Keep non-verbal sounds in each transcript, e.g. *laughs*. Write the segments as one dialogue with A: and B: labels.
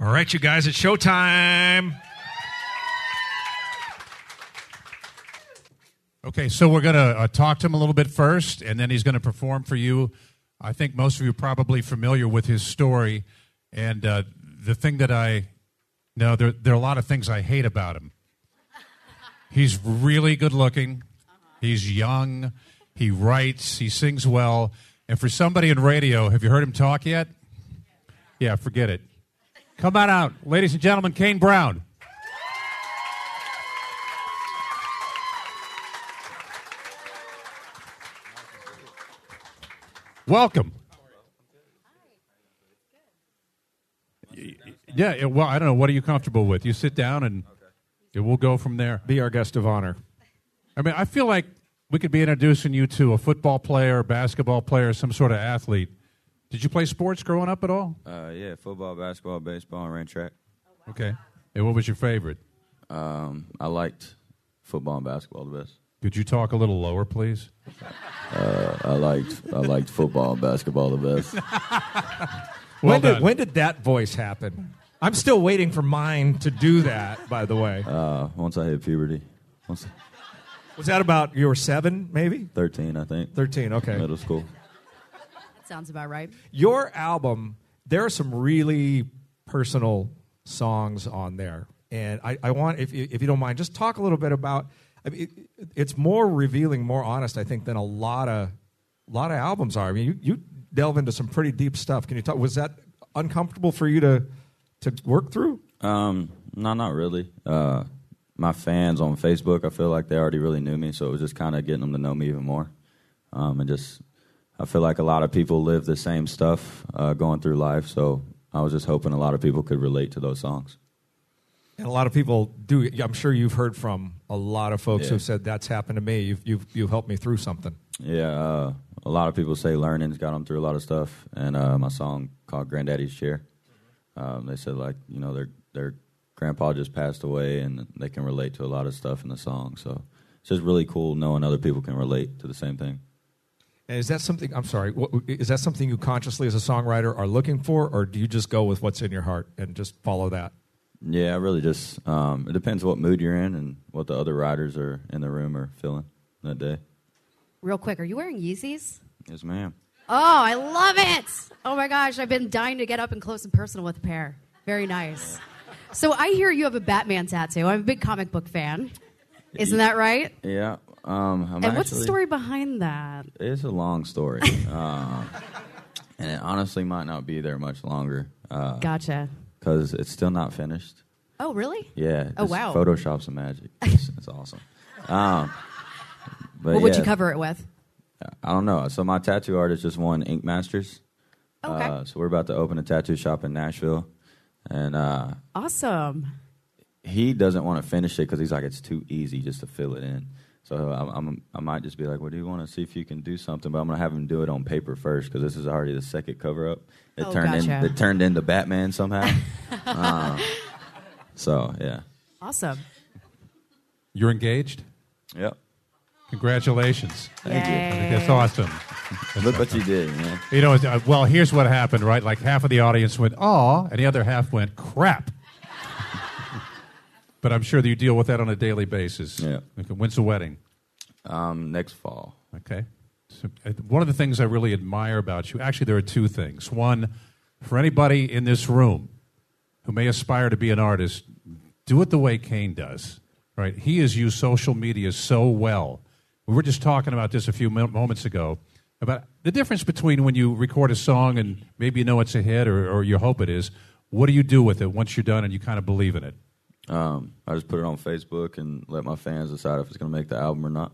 A: All right, you guys, it's showtime.
B: Okay, so we're going to uh, talk to him a little bit first, and then he's going to perform for you. I think most of you are probably familiar with his story. And uh, the thing that I, no, there, there are a lot of things I hate about him. He's really good looking, he's young, he writes, he sings well. And for somebody in radio, have you heard him talk yet? Yeah, forget it. Come on out, ladies and gentlemen, Kane Brown. Welcome. Yeah, well, I don't know. What are you comfortable with? You sit down and we'll go from there.
A: Be our guest of honor.
B: I mean, I feel like we could be introducing you to a football player, basketball player, some sort of athlete. Did you play sports growing up at all?
C: Uh, yeah, football, basketball, baseball, and ran track.
B: Okay. And what was your favorite?
C: Um, I liked football and basketball the best.
B: Could you talk a little lower, please?
C: Uh, I liked I liked football and basketball the best. *laughs*
B: Well
A: when, did,
B: done.
A: when did that voice happen? I'm still waiting for mine to do that, by the way.
C: Uh, once I hit puberty, once
A: Was that about you were seven, maybe?
C: thirteen, I think,
A: 13, okay.
C: middle school.
D: Sounds about right.
A: Your album, there are some really personal songs on there. And I, I want, if you, if you don't mind, just talk a little bit about. I mean, it, it's more revealing, more honest, I think, than a lot of lot of albums are. I mean, you, you delve into some pretty deep stuff. Can you talk? Was that uncomfortable for you to to work through?
C: Um, no, not really. Uh, my fans on Facebook, I feel like they already really knew me, so it was just kind of getting them to know me even more. Um, and just, I feel like a lot of people live the same stuff uh, going through life, so I was just hoping a lot of people could relate to those songs.
A: And a lot of people do. I'm sure you've heard from a lot of folks
C: Yeah.
A: who've said that's happened to me. You've you've you've helped me through something.
C: Yeah, uh, a lot of people say learning's got them through a lot of stuff, and uh, my song called "Granddaddy's Chair." Um, they said like you know their their grandpa just passed away, and they can relate to a lot of stuff in the song. So it's just really cool knowing other people can relate to the same thing.
A: And is that something? I'm sorry. What, is that something you consciously, as a songwriter, are looking for, or do you just go with what's in your heart and just follow that?
C: Yeah, I really just um, it depends what mood you're in and what the other writers are in the room are feeling that day.
D: Real quick, are you wearing Yeezys?
C: Yes, ma'am.
D: Oh, I love it. Oh my gosh, I've been dying to get up and close and personal with a pair. Very nice. So I hear you have a Batman tattoo. I'm a big comic book fan. Isn't that right?
C: Yeah. Um,
D: and what's the story behind that?
C: It's a long story, um, *laughs* and it honestly might not be there much longer. Uh,
D: Gotcha.
C: because it's still not finished.
D: Oh, really?
C: Yeah.
D: Oh, wow.
C: Photoshop some magic. It's, it's awesome. Um, but
D: what would you cover it with?
C: I don't know. So my tattoo artist just won Ink Masters.
D: Okay.
C: Uh, so we're about to open a tattoo shop in Nashville, and uh,
D: awesome.
C: he doesn't want to finish it because he's like it's too easy just to fill it in. So I'm, I'm I might just be like, well, do you want to see if you can do something? But I'm gonna have him do it on paper first because this is already the second cover up. It
D: Oh,
C: turned
D: gotcha.
C: in it turned into Batman somehow. um, *laughs* so yeah,
D: Awesome.
B: You're engaged?
C: yep.
B: Congratulations.
C: Thank
D: Yay.
C: you.
B: I think that's awesome. That's
C: Look what you did, man.
B: You know, uh, well, here's what happened, right? Like half of the audience went, aw, and the other half went, crap. But I'm sure that you deal with that on a daily basis.
C: Yeah.
B: Okay, when's the wedding?
C: Um, next fall.
B: Okay. So, uh, one of the things I really admire about you, actually, there are two things. One, for anybody in this room who may aspire to be an artist, do it the way Kane does. Right? He has used social media so well. We were just talking about this a few moments ago about the difference between when you record a song and maybe you know it's a hit or, or you hope it is. What do you do with it once you're done and you kind of believe in it?
C: Um, I just put it on Facebook and let my fans decide if it's gonna make the album or not.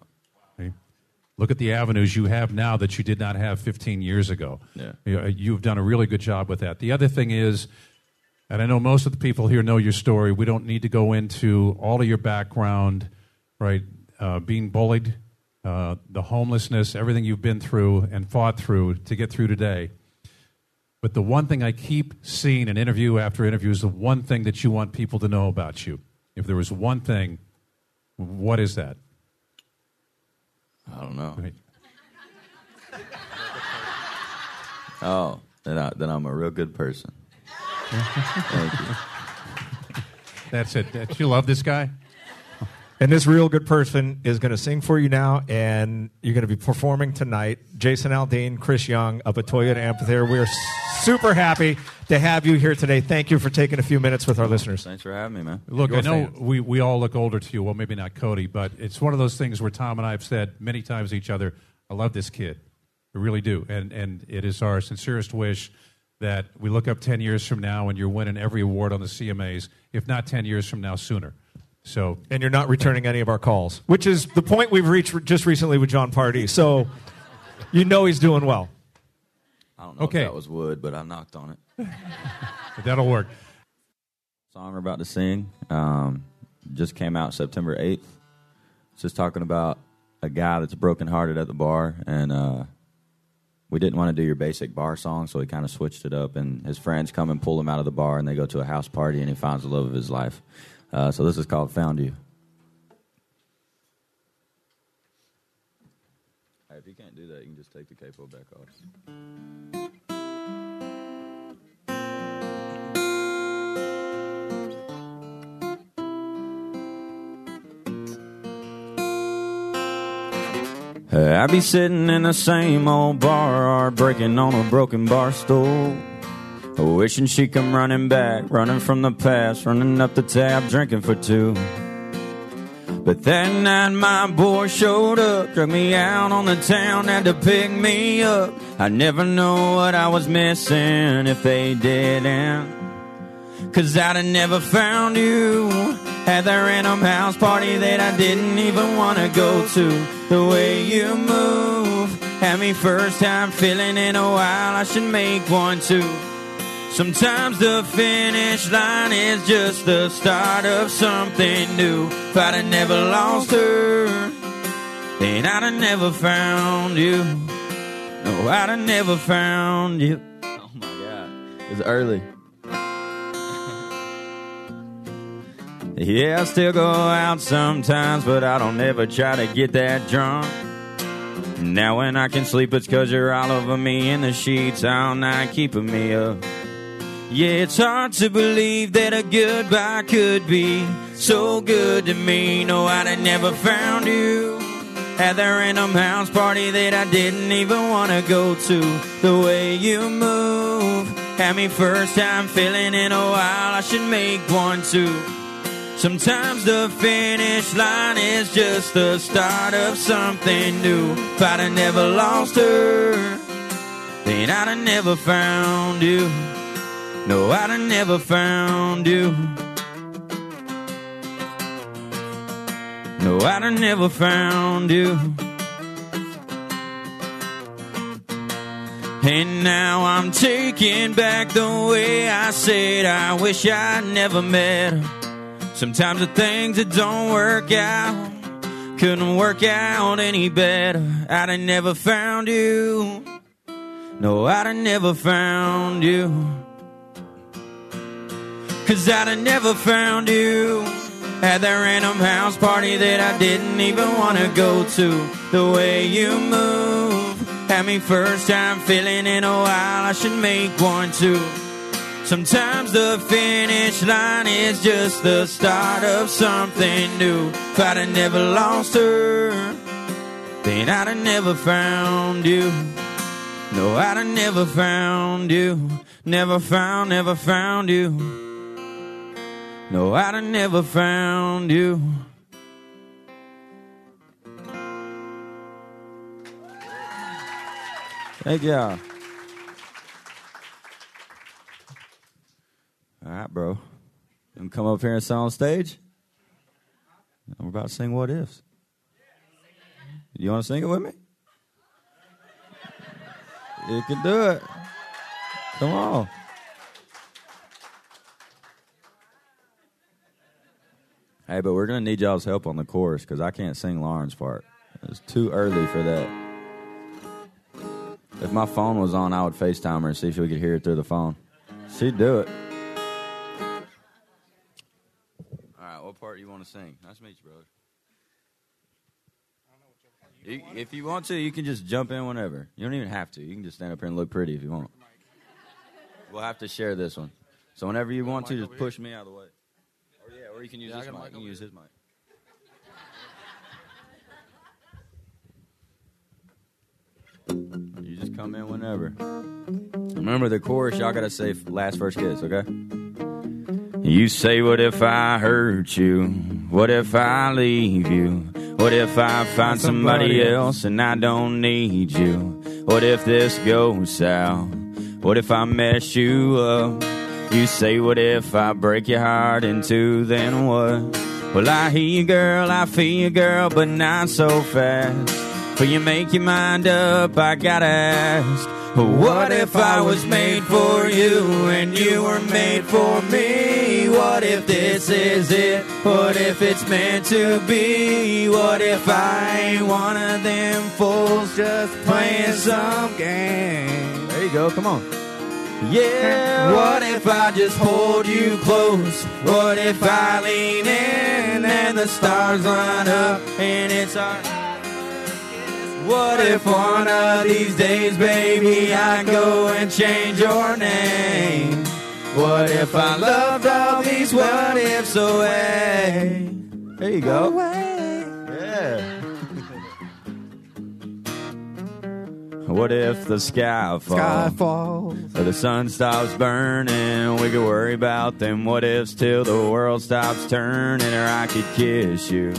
B: Look at the avenues you have now that you did not have 15 years ago.
C: Yeah.
B: You know, You've done a really good job with that. The other thing is, and I know most of the people here know your story. We don't need to go into all of your background, right? Uh, being bullied, uh, the homelessness, everything you've been through and fought through to get through today. But the one thing I keep seeing in interview after interview is the one thing that you want people to know about you. If there was one thing, what is that?
C: I don't know.
B: Right. *laughs*
C: Oh, then I then I'm a real good person. Thank you. *laughs*
B: That's it. That- You love this guy?
A: And this real good person is going to sing for you now, and you're going to be performing tonight. Jason Aldean, Chris Young up at Toyota Amphitheater. We are super happy to have you here today. Thank you for taking a few minutes with our listeners.
C: Thanks for having me, man.
B: Look,
A: Your
B: I know
A: fans.
B: we, we all look older to you. Well, maybe not Cody, but it's one of those things where Tom and I have said many times to each other, I love this kid. I really do. And, and it is our sincerest wish that we look up 10 years from now and you're winning every award on the CMAs, if not 10 years from now, sooner. So,
A: And you're not returning any of our calls, which is the point we've reached just recently with Jon Pardi. So you know he's doing well.
C: I don't know
B: Okay.
C: if that was wood, but I knocked on it. *laughs*
B: that'll work.
C: song we're about to sing um, just came out September 8th. It's just talking about a guy that's brokenhearted at the bar, and uh, we didn't want to do your basic bar song, so we kind of switched it up. And his friends come and pull him out of the bar, and they go to a house party, and he finds the love of his life. Uh, so this is called "Found You." Hey, if you can't do that, you can just take the capo back off. I be sitting in the same old bar, or breaking on a broken bar stool. Wishing she come running back, running from the past, running up the tab, drinking for two. But that night my boy showed up, drug me out on the town, had to pick me up. I never know what I was missing if they didn't. Cause I'd have never found you at that random house party that I didn't even wanna go to. The way you move had me first time feeling in a oh, while. I should make one too. Sometimes the finish line is just the start of something new. If I'd have never lost her, then I'd have never found you. No, I'd have never found you. Oh my god, it's early. Yeah, I still go out sometimes, but I don't ever try to get that drunk. Now when I can sleep, it's cause you're all over me in the sheets all night, keeping me up. Yeah, it's hard to believe that a goodbye could be so good to me. No, I'd have never found you at that random house party that I didn't even want to go to. The way you move had me first time feeling in a while. I should make one too. Sometimes the finish line is just the start of something new. If I'd have never lost her, then I'd have never found you. No, I'd have never found you. No, I'd have never found you. And now I'm taking back the way I said I wish I never met her. Sometimes the things that don't work out couldn't work out any better. I'd have never found you. No, I'd have never found you. Cause I'd have never found you at that random house party that I didn't even want to go to. The way you move had me first time feeling in a while. I should make one too. Sometimes the finish line is just the start of something new. If I'd have never lost her, then I'd have never found you. No, I'd have never found you. Never found, never found you. No, I'd have never found you. Thank y'all. All right, bro. Come up here and sing on stage? We're about to sing What Ifs. You want to sing it with me? You can do it. Come on. Hey, but we're gonna need y'all's help on the chorus because I can't sing Lauren's part. It's too early for that. If my phone was on, I would FaceTime her and see if we could hear it through the phone. She'd do it. All right, what part do you want to sing? Nice to meet you, brother. You, if you want to, you can just jump in whenever. You don't even have to. You can just stand up here and look pretty if you want. We'll have to share this one. So whenever you want to, just push me out of the way. Or you can use
E: Yeah,
C: this mic.
E: mic
C: You can use his mic. You just come in whenever. Remember the chorus, y'all gotta say last first kiss, okay? You say, What if I hurt you? What if I leave you? What if I find somebody else and I don't need you? What if this goes south? What if I mess you up? You say, What if I break your heart in two? Then what? Well, I hear you, girl, I feel you, girl, but not so fast. For you make your mind up, I gotta ask. What if I was made for you and you were made for me? What if this is it? What if it's meant to be? What if I ain't one of them fools just playing some game? There you go, come on. Yeah, what if I just hold you close? What if I lean in and the stars line up and it's our what if one of these days, baby, I go and change your name? What if I loved all these what ifs away? There you go. Yeah. What if the sky falls?
E: falls.
C: So the sun stops burning, we could worry about them what ifs till the world stops turning, or I could kiss you.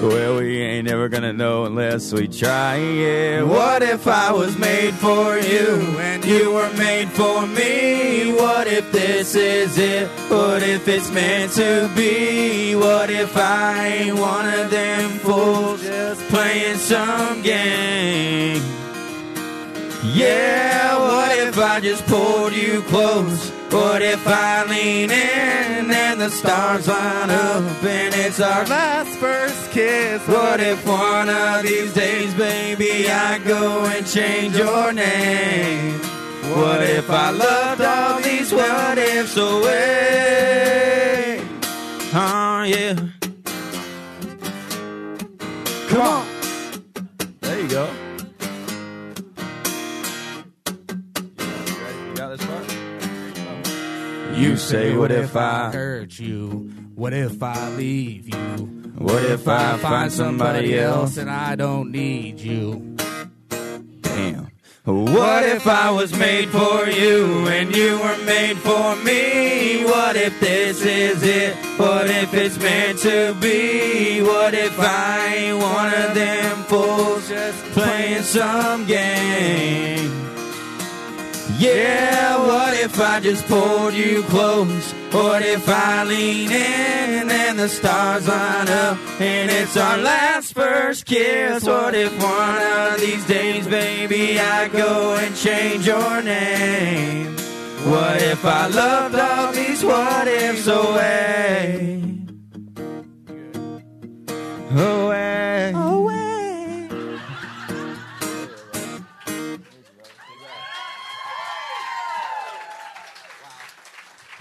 C: Well, we ain't never gonna know unless we try. Yeah. What if I was made for you and you were made for me? What if this is it? What if it's meant to be? What if I ain't one of them fools just playing some game? Yeah, what if I just pulled you close? What if I lean in and the stars line up and it's our
E: Last first kiss.
C: what if one of these days, baby, I go and change your name? What if I loved all these what ifs away? Oh, yeah. Come on. There you go. You say, what if I
E: hurt you? What if I leave you?
C: What if I find somebody else?
E: and I don't need you?
C: Damn. What if I was made for you and you were made for me? What if this is it? What if it's meant to be? What if I ain't one of them fools just playing some game? Yeah, what if I just pulled you close? What if I lean in and the stars line up and it's our last first kiss? What if one of these days, baby, I go and change your name? What if I loved all these what ifs away? Away.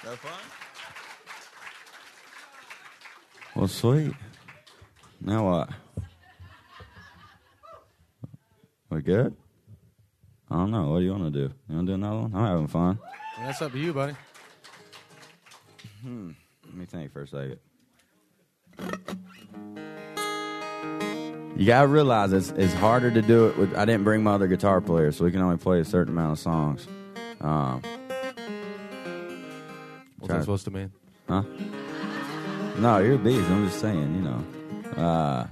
C: That fun? Well, sweet. Now what? We good? I don't know. What do you want to do? You want to do another one? I'm having fun.
E: That's up to you, buddy.
C: Let me think for a second. You gotta realize it's, it's harder to do it with. I didn't bring my other guitar player, so we can only play a certain amount of songs. Um,
E: What's that supposed to mean?
C: Huh? No, you're a beast. I'm just saying, you know. Uh,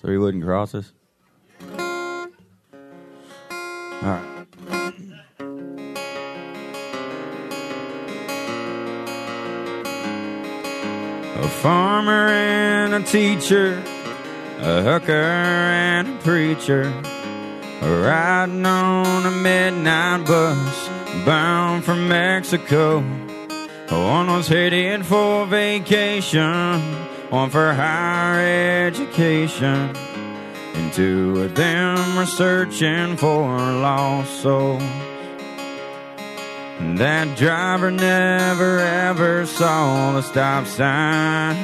C: three wooden crosses. All right. A farmer and a teacher, a hooker and a preacher, riding on a midnight bus bound for Mexico. One was headed for vacation, one for higher education, and two of them were searching for lost soul. That driver never ever saw the stop sign.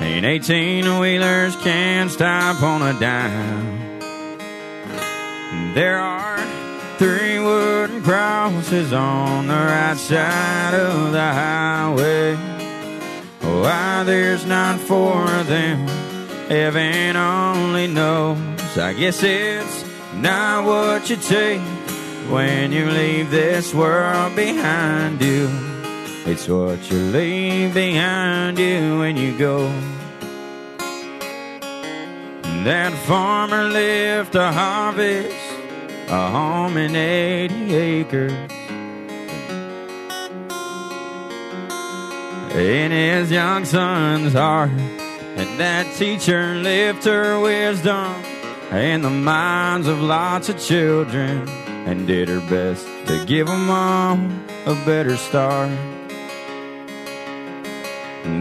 C: And 18 wheelers can't stop on a dime. There are three wooden crosses on the right side of the highway. Why there's not four of them, heaven only knows. I guess it's not what you take when you leave this world behind you. It's what you leave behind you when you go. That farmer left a harvest, a home in 80 acres. In his young son's heart, and that teacher left her wisdom in the minds of lots of children and did her best to give them all a better start.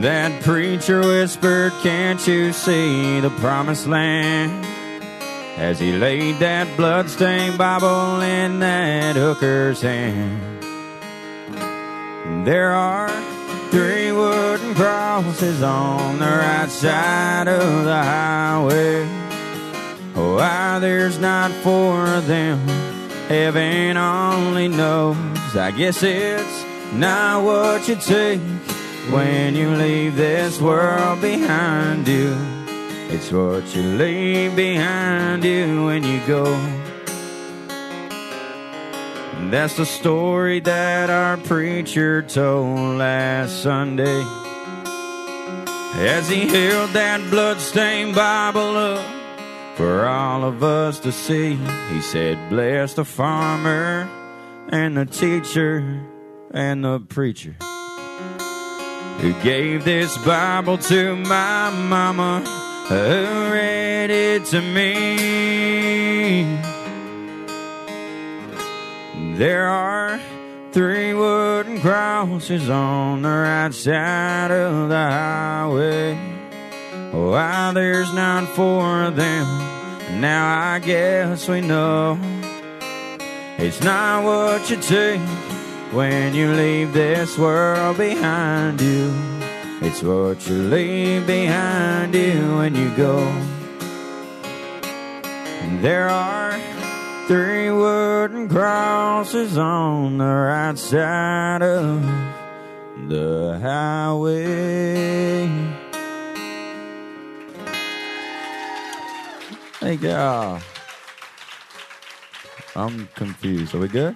C: That preacher whispered, Can't you see the promised land? As he laid that bloodstained Bible in that hooker's hand. There are three wooden crosses on the right side of the highway. Why there's not four of them, heaven only knows. I guess it's not what you take when you leave this world behind you. It's what you leave behind you when you go. That's the story that our preacher told last Sunday. As he held that bloodstained Bible up for all of us to see, he said, Bless the farmer and the teacher and the preacher who gave this Bible to my mama, who read it to me. There are three wooden crosses on the right side of the highway. Why there's not four of them, now I guess we know. It's not what you take when you leave this world behind you. It's what you leave behind you when you go. And There are three wooden crosses on the right side of the highway. Thank y'all. I'm confused. Are we good?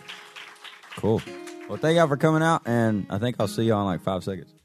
C: Cool. Well, thank y'all for coming out, and I think I'll see y'all in like five seconds.